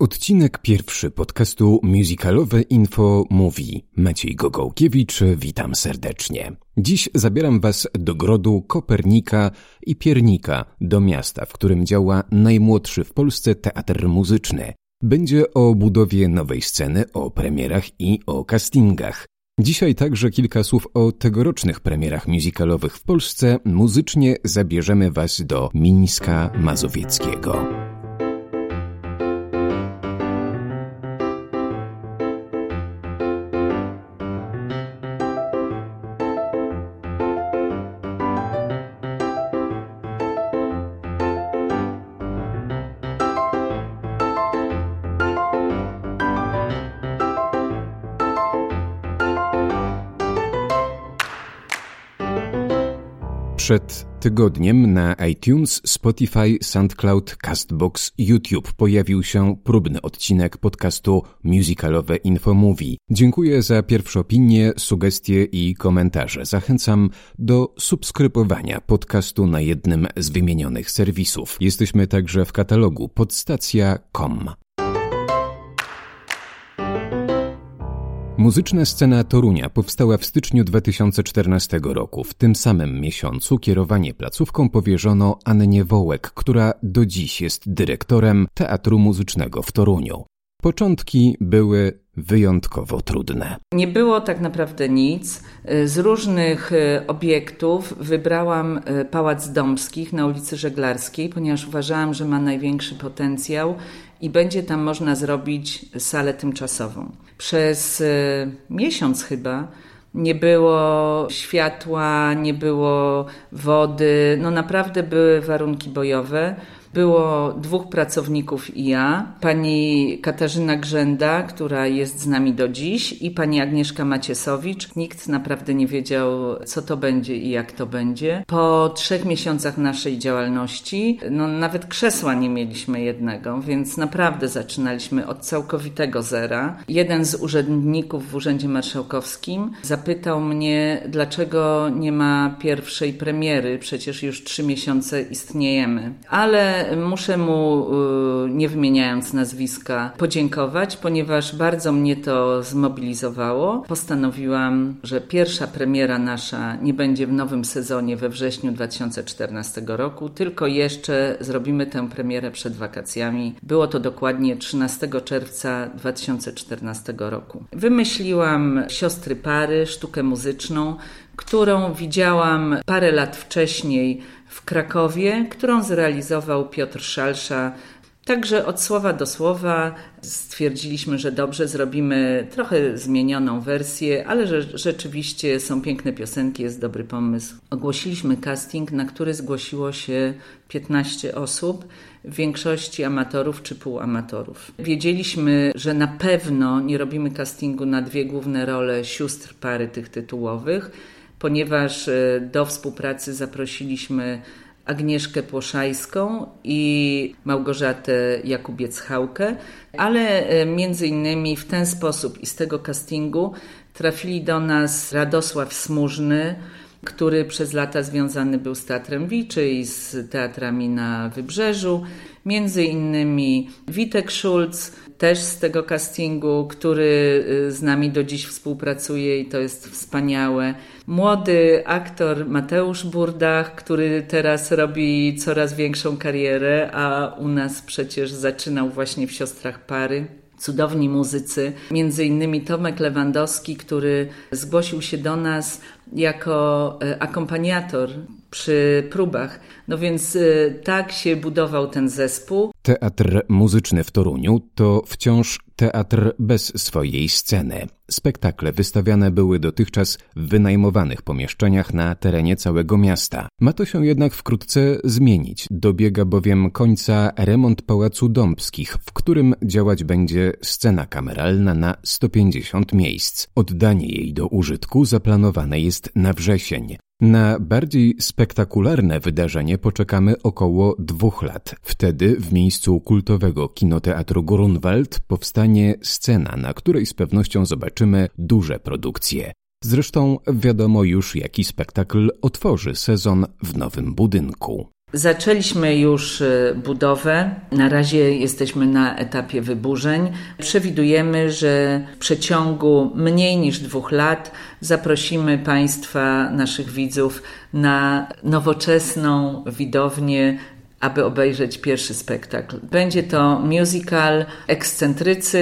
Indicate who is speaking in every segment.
Speaker 1: Odcinek pierwszy podcastu Musicalowe Info mówi Maciej Gogołkiewicz, witam serdecznie. Dziś zabieram Was do grodu Kopernika i Piernika, do miasta, w którym działa najmłodszy w Polsce teatr muzyczny. Będzie o budowie nowej sceny, o premierach i o castingach. Dzisiaj także kilka słów o tegorocznych premierach musicalowych w Polsce. Muzycznie zabierzemy Was do Mińska Mazowieckiego. Przed tygodniem na iTunes, Spotify, SoundCloud, Castbox, YouTube pojawił się próbny odcinek podcastu Musicalowe Infomówi. Dziękuję za pierwsze opinie, sugestie i komentarze. Zachęcam do subskrybowania podcastu na jednym z wymienionych serwisów. Jesteśmy także w katalogu podstacja.com. Muzyczna scena Torunia powstała w styczniu 2014 roku. W tym samym miesiącu kierowanie placówką powierzono Annie Wołek, która do dziś jest dyrektorem Teatru Muzycznego w Toruniu. Początki były wyjątkowo trudne.
Speaker 2: Nie było tak naprawdę nic. Z różnych e, obiektów wybrałam e, Pałac Dąbskich na ulicy Żeglarskiej, ponieważ uważałam, że ma największy potencjał i będzie tam można zrobić salę tymczasową. Przez e, miesiąc chyba nie było światła, nie było wody, no naprawdę były warunki bojowe. Było dwóch pracowników i ja, pani Katarzyna Grzęda, która jest z nami do dziś i pani Agnieszka Maciesowicz. Nikt naprawdę nie wiedział, co to będzie i jak to będzie. Po trzech miesiącach naszej działalności, no nawet krzesła nie mieliśmy jednego, więc naprawdę zaczynaliśmy od całkowitego zera. Jeden z urzędników w Urzędzie Marszałkowskim zapytał mnie, dlaczego nie ma pierwszej premiery, przecież już trzy miesiące istniejemy. Ale muszę mu, y, nie wymieniając nazwiska, podziękować, ponieważ bardzo mnie to zmobilizowało. Postanowiłam, że pierwsza premiera nasza nie będzie w nowym sezonie we wrześniu 2014 roku, tylko jeszcze zrobimy tę premierę przed wakacjami. Było to dokładnie 13 czerwca 2014 roku. Wymyśliłam Siostry Pary, sztukę muzyczną, którą widziałam parę lat wcześniej w Krakowie, którą zrealizował Piotr Szalsza. Także od słowa do słowa stwierdziliśmy, że dobrze zrobimy trochę zmienioną wersję, ale że rzeczywiście są piękne piosenki, jest dobry pomysł. Ogłosiliśmy casting, na który zgłosiło się 15 osób, w większości amatorów czy półamatorów. Wiedzieliśmy, że na pewno nie robimy castingu na dwie główne role sióstr pary tych tytułowych ponieważ e, do współpracy zaprosiliśmy Agnieszkę Płoszajską i Małgorzatę Jakubiec-Hałkę, ale e, między innymi w ten sposób i z tego castingu trafili do nas Radosław Smużny, który przez lata związany był z Teatrem Wiczy i z teatrami na Wybrzeżu. Między innymi Witek Schulz, też z tego castingu, który y, z nami do dziś współpracuje i to jest wspaniałe. Młody aktor Mateusz Burdach, który teraz robi coraz większą karierę, a u nas przecież zaczynał właśnie w Siostrach Pary cudowni muzycy, między innymi Tomek Lewandowski, który zgłosił się do nas jako e, akompaniator przy próbach. No więc e, tak się budował ten zespół.
Speaker 1: Teatr muzyczny w Toruniu to wciąż teatr bez swojej sceny. Spektakle wystawiane były dotychczas w wynajmowanych pomieszczeniach na terenie całego miasta. Ma to się jednak wkrótce zmienić. Dobiega bowiem końca remont Pałacu Dąbskich, w którym działać będzie scena kameralna na 150 miejsc. Oddanie jej do użytku zaplanowane jest na wrzesień. Na bardziej spektakularne wydarzenie poczekamy około dwóch lat. Wtedy w miejscu kultowego kinoteatru Grunwald powstanie scena, na której z pewnością zobaczymy duże produkcje. Zresztą wiadomo już, jaki spektakl otworzy sezon w nowym budynku.
Speaker 2: Zaczęliśmy już y, budowę. Na razie jesteśmy na etapie wyburzeń. Przewidujemy, że w przeciągu mniej niż dwóch lat zaprosimy Państwa, naszych widzów, na nowoczesną widownię aby obejrzeć pierwszy spektakl. Będzie to musical Ekscentrycy,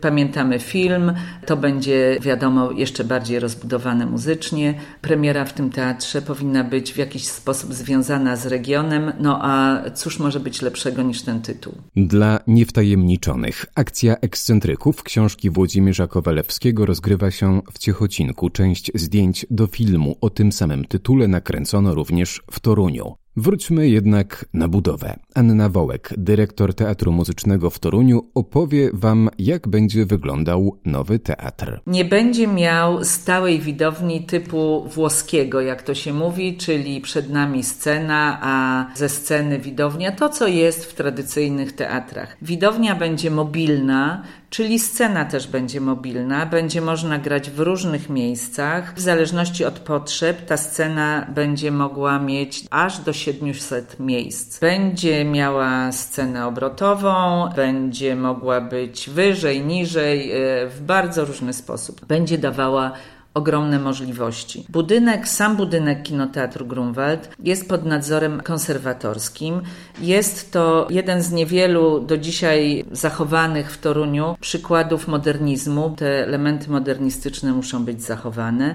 Speaker 2: pamiętamy film, to będzie wiadomo jeszcze bardziej rozbudowane muzycznie. Premiera w tym teatrze powinna być w jakiś sposób związana z regionem, no a cóż może być lepszego niż ten tytuł?
Speaker 1: Dla niewtajemniczonych akcja Ekscentryków książki Włodzimierza Kowalewskiego rozgrywa się w Ciechocinku. Część zdjęć do filmu o tym samym tytule nakręcono również w Toruniu. Wróćmy jednak na budowę. Anna Wołek, dyrektor Teatru Muzycznego w Toruniu, opowie Wam, jak będzie wyglądał nowy teatr.
Speaker 2: Nie będzie miał stałej widowni typu włoskiego, jak to się mówi, czyli przed nami scena, a ze sceny widownia, to co jest w tradycyjnych teatrach. Widownia będzie mobilna, czyli scena też będzie mobilna, będzie można grać w różnych miejscach. W zależności od potrzeb ta scena będzie mogła mieć aż do 700 miejsc. Będzie miała scenę obrotową, będzie mogła być wyżej, niżej, e, w bardzo różny sposób. Będzie dawała ogromne możliwości. Budynek, sam budynek Kinoteatru Grunwald jest pod nadzorem konserwatorskim. Jest to jeden z niewielu do dzisiaj zachowanych w Toruniu przykładów modernizmu. Te elementy modernistyczne muszą być zachowane.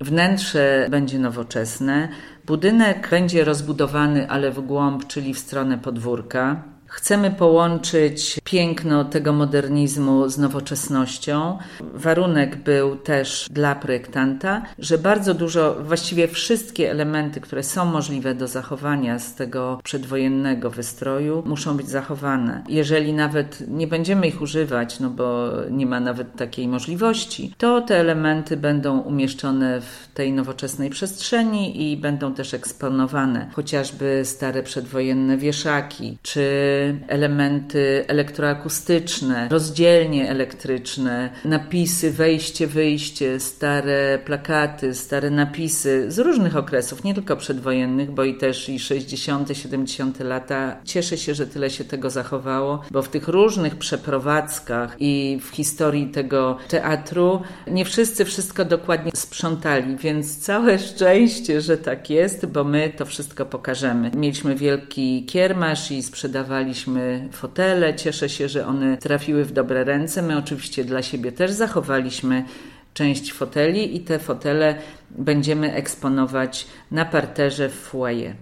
Speaker 2: Wnętrze będzie nowoczesne. Budynek będzie rozbudowany, ale w głąb, czyli w stronę podwórka. Chcemy połączyć piękno tego modernizmu z nowoczesnością. Warunek był też dla projektanta, że bardzo dużo, właściwie wszystkie elementy, które są możliwe do zachowania z tego przedwojennego wystroju, muszą być zachowane. Jeżeli nawet nie będziemy ich używać, no bo nie ma nawet takiej możliwości, to te elementy będą umieszczone w tej nowoczesnej przestrzeni i będą też eksponowane. Chociażby stare przedwojenne wieszaki, czy elementy elektroakustyczne, rozdzielnie elektryczne, napisy, wejście, wyjście, stare plakaty, stare napisy z różnych okresów, nie tylko przedwojennych, bo i też i 60., 70. lata. Cieszę się, że tyle się tego zachowało, bo w tych różnych przeprowadzkach i w historii tego teatru nie wszyscy wszystko dokładnie sprzątali, więc całe szczęście, że tak jest, bo my to wszystko pokażemy. Mieliśmy wielki kiermasz i sprzedawali Kupiliśmy fotele, cieszę się, że one trafiły w dobre ręce. My oczywiście dla siebie też zachowaliśmy część foteli i te fotele będziemy eksponować na parterze w foyer.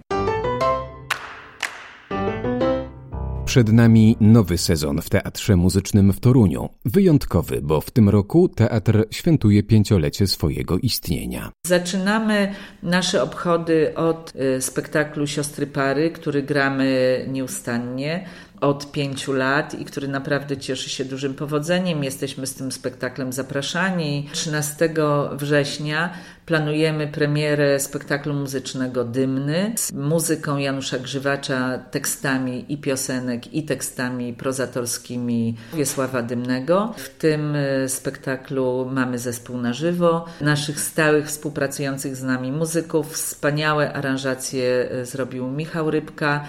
Speaker 1: Przed nami nowy sezon w Teatrze Muzycznym w Toruniu. Wyjątkowy, bo w tym roku teatr świętuje pięciolecie swojego istnienia.
Speaker 2: Zaczynamy nasze obchody od y, spektaklu Siostry Pary, który gramy nieustannie od pięciu lat i który naprawdę cieszy się dużym powodzeniem. Jesteśmy z tym spektaklem zapraszani. 13 września planujemy premierę spektaklu muzycznego Dymny z muzyką Janusza Grzywacza, tekstami i piosenek i tekstami prozatorskimi Wiesława Dymnego. W tym e, spektaklu mamy zespół na żywo, naszych stałych współpracujących z nami muzyków. Wspaniałe aranżacje e, zrobił Michał Rybka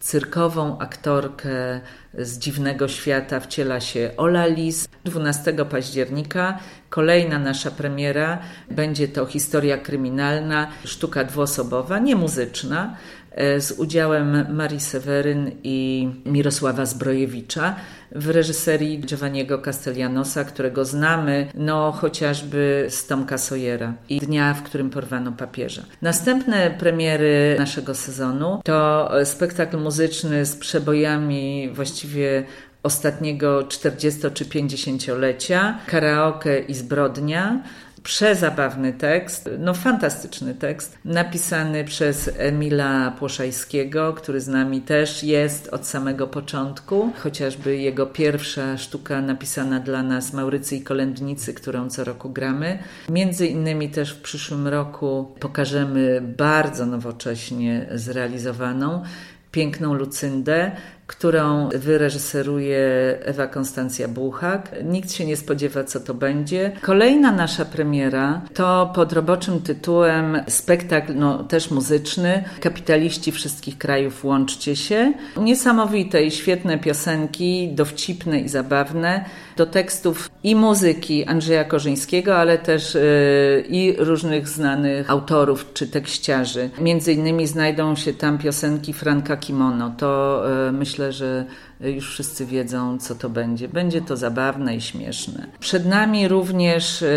Speaker 2: cyrkową aktorkę z dziwnego świata wciela się Ola Lis. 12 października kolejna nasza premiera będzie to historia kryminalna, sztuka dwuosobowa, nie muzyczna, z udziałem Marii Seweryn i Mirosława Zbrojewicza w reżyserii Giovanniego Castellanosa, którego znamy no chociażby z Tomka Sojera i Dnia, w którym porwano papieża. Następne premiery naszego sezonu to spektakl muzyczny z przebojami właściwie ostatniego 40 czy 50-lecia, karaoke i zbrodnia, Przezabawny tekst, no fantastyczny tekst, napisany przez Emila Płoszajskiego, który z nami też jest od samego początku. Chociażby jego pierwsza sztuka napisana dla nas Maurycy i Kolędnicy, którą co roku gramy. Między innymi też w przyszłym roku pokażemy bardzo nowocześnie zrealizowaną piękną Lucyndę, którą wyreżyseruje Ewa Konstancja Buchak. Nikt się nie spodziewa, co to będzie. Kolejna nasza premiera to pod roboczym tytułem spektakl, no też muzyczny, Kapitaliści wszystkich krajów łączcie się. Niesamowite i świetne piosenki, dowcipne i zabawne, do tekstów i muzyki Andrzeja Korzyńskiego, ale też yy, i różnych znanych autorów czy tekściarzy. Między innymi znajdą się tam piosenki Franka Kimono. To yy, myślę, że już wszyscy wiedzą, co to będzie. Będzie to zabawne i śmieszne. Przed nami również yy,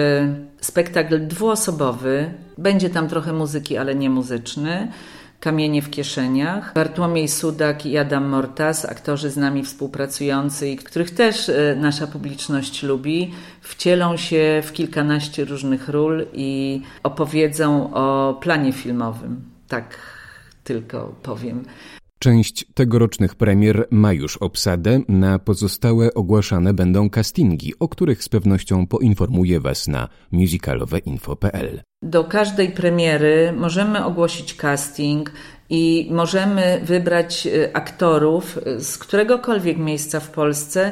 Speaker 2: spektakl dwuosobowy. Będzie tam trochę muzyki, ale nie muzyczny. Kamienie w kieszeniach. Bartłomiej Sudak i Adam Mortas, aktorzy z nami współpracujący i których też e, nasza publiczność lubi, wcielą się w kilkanaście różnych ról i opowiedzą o planie filmowym. Tak tylko powiem.
Speaker 1: Część tegorocznych premier ma już obsadę, na pozostałe ogłaszane będą castingi, o których z pewnością poinformuję Was na musicaloweinfo.pl.
Speaker 2: Do każdej premiery możemy ogłosić casting i możemy wybrać y, aktorów z któregokolwiek miejsca w Polsce,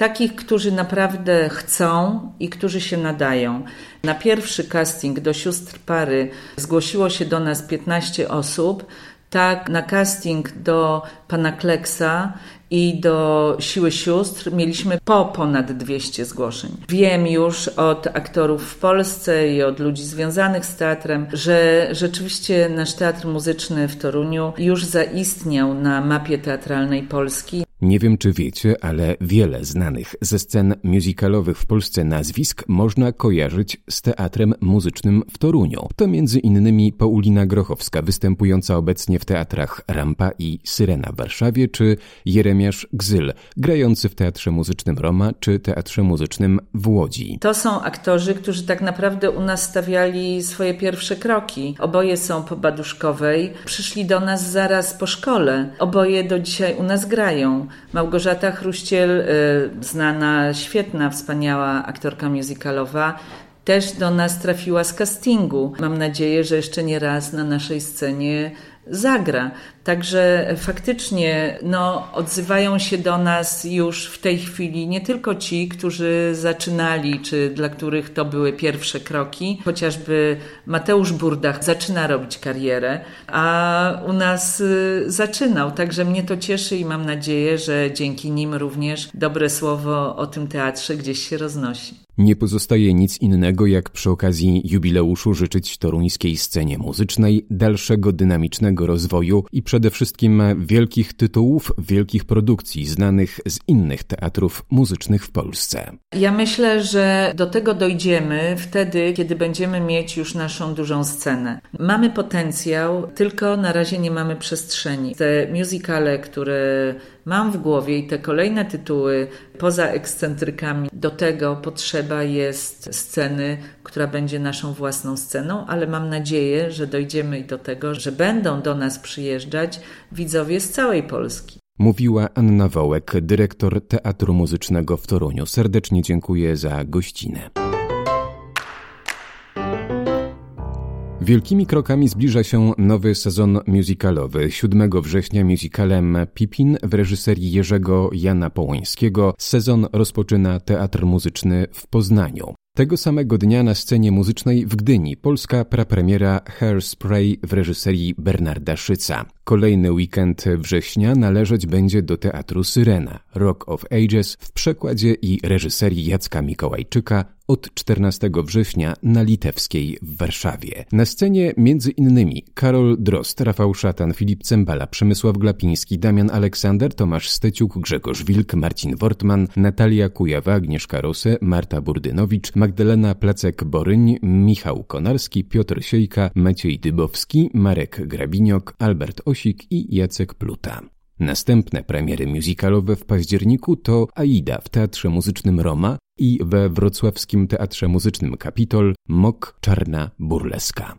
Speaker 2: takich, którzy naprawdę chcą i którzy się nadają. Na pierwszy casting do sióstr pary zgłosiło się do nas 15 osób. Tak, na casting do pana Kleksa i do Siły Sióstr mieliśmy po ponad 200 zgłoszeń. Wiem już od aktorów w Polsce i od ludzi związanych z teatrem, że rzeczywiście nasz teatr muzyczny w Toruniu już zaistniał na mapie teatralnej Polski.
Speaker 1: Nie wiem, czy wiecie, ale wiele znanych ze scen musicalowych w Polsce nazwisk można kojarzyć z teatrem muzycznym w Toruniu. To między innymi Paulina Grochowska, występująca obecnie w teatrach Rampa i Syrena w Warszawie, czy Jeremiasz Gzyl, grający w Teatrze Muzycznym Roma, czy Teatrze Muzycznym w Łodzi.
Speaker 2: To są aktorzy, którzy tak naprawdę u nas stawiali swoje pierwsze kroki. Oboje są po Baduszkowej, przyszli do nas zaraz po szkole. Oboje do dzisiaj u nas grają. Małgorzata Chruściel, y, znana, świetna, wspaniała aktorka musicalowa, też do nas trafiła z castingu. Mam nadzieję, że jeszcze nie raz na naszej scenie zagra. Także faktycznie no, odzywają się do nas już w tej chwili nie tylko ci, którzy zaczynali, czy dla których to były pierwsze kroki. Chociażby Mateusz Burdach zaczyna robić karierę, a u nas y, zaczynał. Także mnie to cieszy i mam nadzieję, że dzięki nim również dobre słowo o tym teatrze gdzieś się roznosi.
Speaker 1: Nie pozostaje nic innego, jak przy okazji jubileuszu życzyć toruńskiej scenie muzycznej dalszego dynamicznego rozwoju i przede wszystkim wielkich tytułów, wielkich produkcji znanych z innych teatrów muzycznych w Polsce.
Speaker 2: Ja myślę, że do tego dojdziemy wtedy, kiedy będziemy mieć już naszą dużą scenę. Mamy potencjał, tylko na razie nie mamy przestrzeni. Te musicale, które mam w głowie i te kolejne tytuły poza ekscentrykami, do tego potrzeba jest sceny, która będzie naszą własną sceną, ale mam nadzieję, że dojdziemy i do tego, że będą do nas przyjeżdżać widzowie z całej Polski.
Speaker 1: Mówiła Anna Wołek, dyrektor Teatru Muzycznego w Toruniu. Serdecznie dziękuję za gościnę. Wielkimi krokami zbliża się nowy sezon musicalowy. 7 września musicalem Pipin w reżyserii Jerzego Jana Połońskiego sezon rozpoczyna Teatr Muzyczny w Poznaniu. Tego samego dnia na scenie muzycznej w Gdyni polska prapremiera Hairspray w reżyserii Bernarda Szyca. Kolejny weekend września należeć będzie do teatru Syrena, Rock of Ages w przekładzie i reżyserii Jacka Mikołajczyka od 14 września na Litewskiej w Warszawie. Na scenie między innymi Karol Drost, Rafał Szatan, Filip Cembala, Przemysław Glapiński, Damian Aleksander, Tomasz Steciuk, Grzegorz Wilk, Marcin Wortman, Natalia Kujawa, Agnieszka Rose, Marta Burdynowicz, Magdalena Placek-Boryń, Michał Konarski, Piotr Siejka, Maciej Dybowski, Marek Grabiniok, Albert I Jacek Pluta. Następne premiery musicalowe w październiku to Aida w Teatrze Muzycznym Roma i we wrocławskim Teatrze Muzycznym Kapitol Mok Czarna Burleska.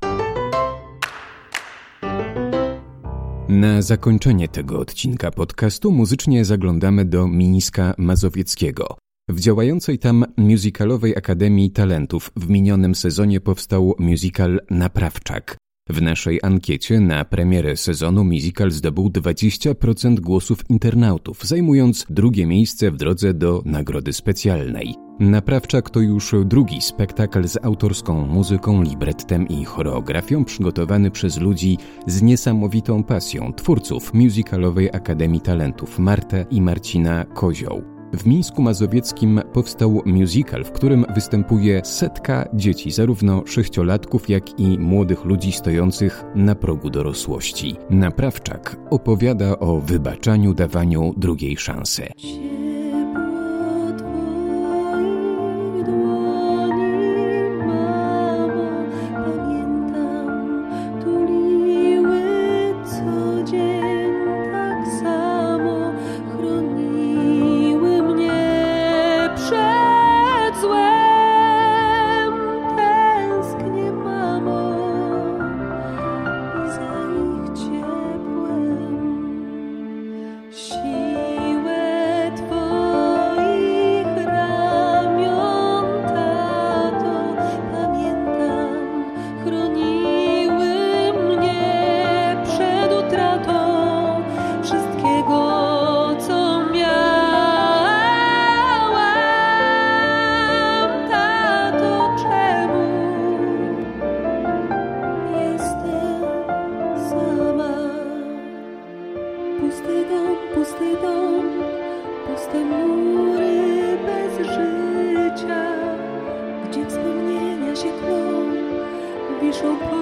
Speaker 1: Na zakończenie tego odcinka podcastu muzycznie zaglądamy do Miniska Mazowieckiego. W działającej tam musicalowej Akademii Talentów w minionym sezonie powstał musical Naprawczak. W naszej ankiecie na premierę sezonu musical zdobył 20% głosów internautów, zajmując drugie miejsce w drodze do nagrody specjalnej. Naprawczak to już drugi spektakl z autorską muzyką, librettem i choreografią przygotowany przez ludzi z niesamowitą pasją, twórców Musicalowej Akademii Talentów Martę i Marcina Kozioł. W Mińsku Mazowieckim powstał musical, w którym występuje setka dzieci, zarówno sześciolatków, jak i młodych ludzi stojących na progu dorosłości. Naprawczak opowiada o wybaczaniu, dawaniu drugiej szansy. puste bez życia, gdzie wspomnienia się klą, wiszą po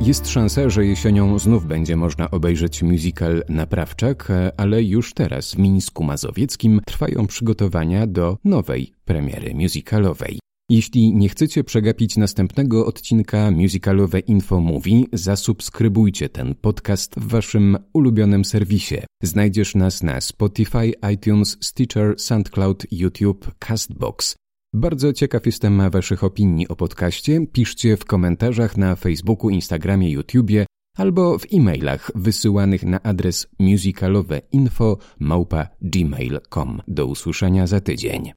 Speaker 1: Jest szansa, że jesienią znów będzie można obejrzeć musical Naprawczak, ale już teraz w Mińsku Mazowieckim trwają przygotowania do nowej premiery musicalowej. Jeśli nie chcecie przegapić następnego odcinka musicalowe Info Movie, zasubskrybujcie ten podcast w waszym ulubionym serwisie. Znajdziesz nas na Spotify, iTunes, Stitcher, SoundCloud, YouTube, Castbox. Bardzo ciekaw jestem Waszych opinii o podcaście. Piszcie w komentarzach na Facebooku, Instagramie, YouTubie albo w e-mailach wysyłanych na adres musicaloweinfo małpa gmail.com. Do usłyszenia za tydzień.